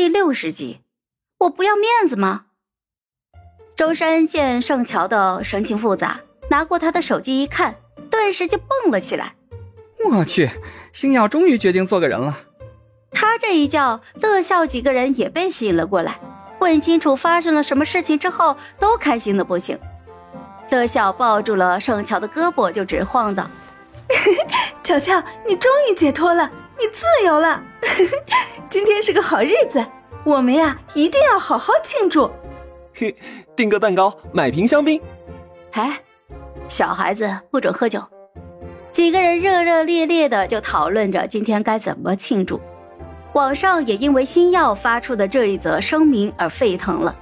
第六十集，我不要面子吗？周深见盛乔的神情复杂，拿过他的手机一看，顿时就蹦了起来。我去，星耀终于决定做个人了。他这一叫，乐笑几个人也被吸引了过来。问清楚发生了什么事情之后，都开心的不行。乐笑抱住了盛乔的胳膊，就直晃道：“乔乔，你终于解脱了，你自由了。”今天是个好日子，我们呀一定要好好庆祝。嘿，订个蛋糕，买瓶香槟。哎，小孩子不准喝酒。几个人热热烈烈的就讨论着今天该怎么庆祝。网上也因为星耀发出的这一则声明而沸腾了。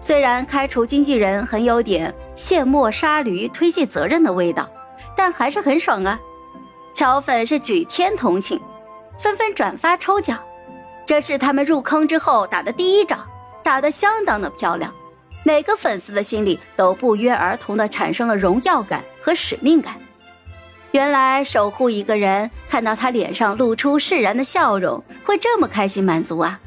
虽然开除经纪人很有点卸磨杀驴、推卸责任的味道，但还是很爽啊！乔粉是举天同庆，纷纷转发抽奖。这是他们入坑之后打的第一仗，打得相当的漂亮。每个粉丝的心里都不约而同的产生了荣耀感和使命感。原来守护一个人，看到他脸上露出释然的笑容，会这么开心满足啊！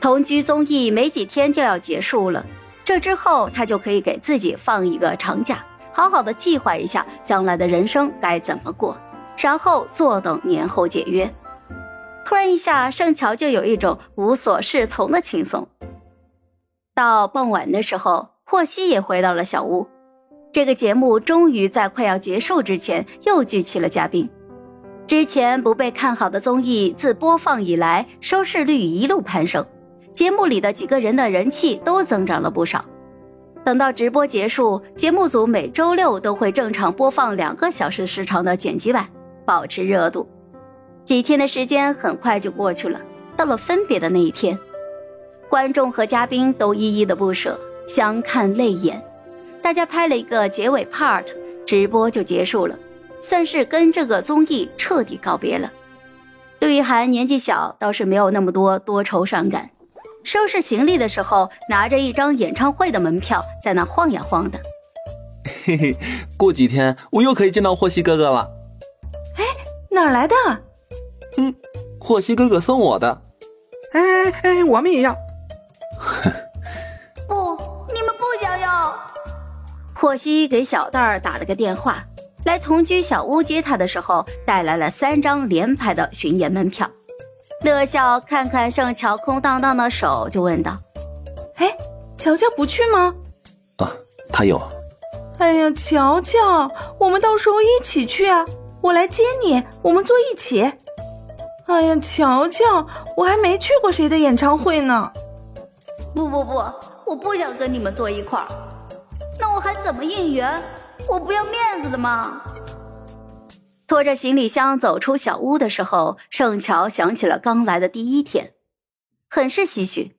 同居综艺没几天就要结束了，这之后他就可以给自己放一个长假，好好的计划一下将来的人生该怎么过，然后坐等年后解约。突然一下，盛乔就有一种无所适从的轻松。到傍晚的时候，霍希也回到了小屋。这个节目终于在快要结束之前又聚齐了嘉宾。之前不被看好的综艺，自播放以来收视率一路攀升，节目里的几个人的人气都增长了不少。等到直播结束，节目组每周六都会正常播放两个小时时长的剪辑版，保持热度。几天的时间很快就过去了，到了分别的那一天，观众和嘉宾都依依的不舍，相看泪眼。大家拍了一个结尾 part，直播就结束了，算是跟这个综艺彻底告别了。陆亦涵年纪小，倒是没有那么多多愁善感。收拾行李的时候，拿着一张演唱会的门票在那晃呀晃的。嘿嘿，过几天我又可以见到霍希哥哥了。哎，哪儿来的？嗯，霍希哥哥送我的。哎哎，我们也要。哼，不，你们不想要。霍希给小蛋儿打了个电话，来同居小屋接他的时候，带来了三张连排的巡演门票。乐笑看看盛乔空荡荡的手，就问道：“哎，乔乔不去吗？”啊，他有。哎呀，乔乔，我们到时候一起去啊！我来接你，我们坐一起。哎呀，乔乔，我还没去过谁的演唱会呢。不不不，我不想跟你们坐一块儿。那我还怎么应援？我不要面子的吗？拖着行李箱走出小屋的时候，盛乔想起了刚来的第一天，很是唏嘘。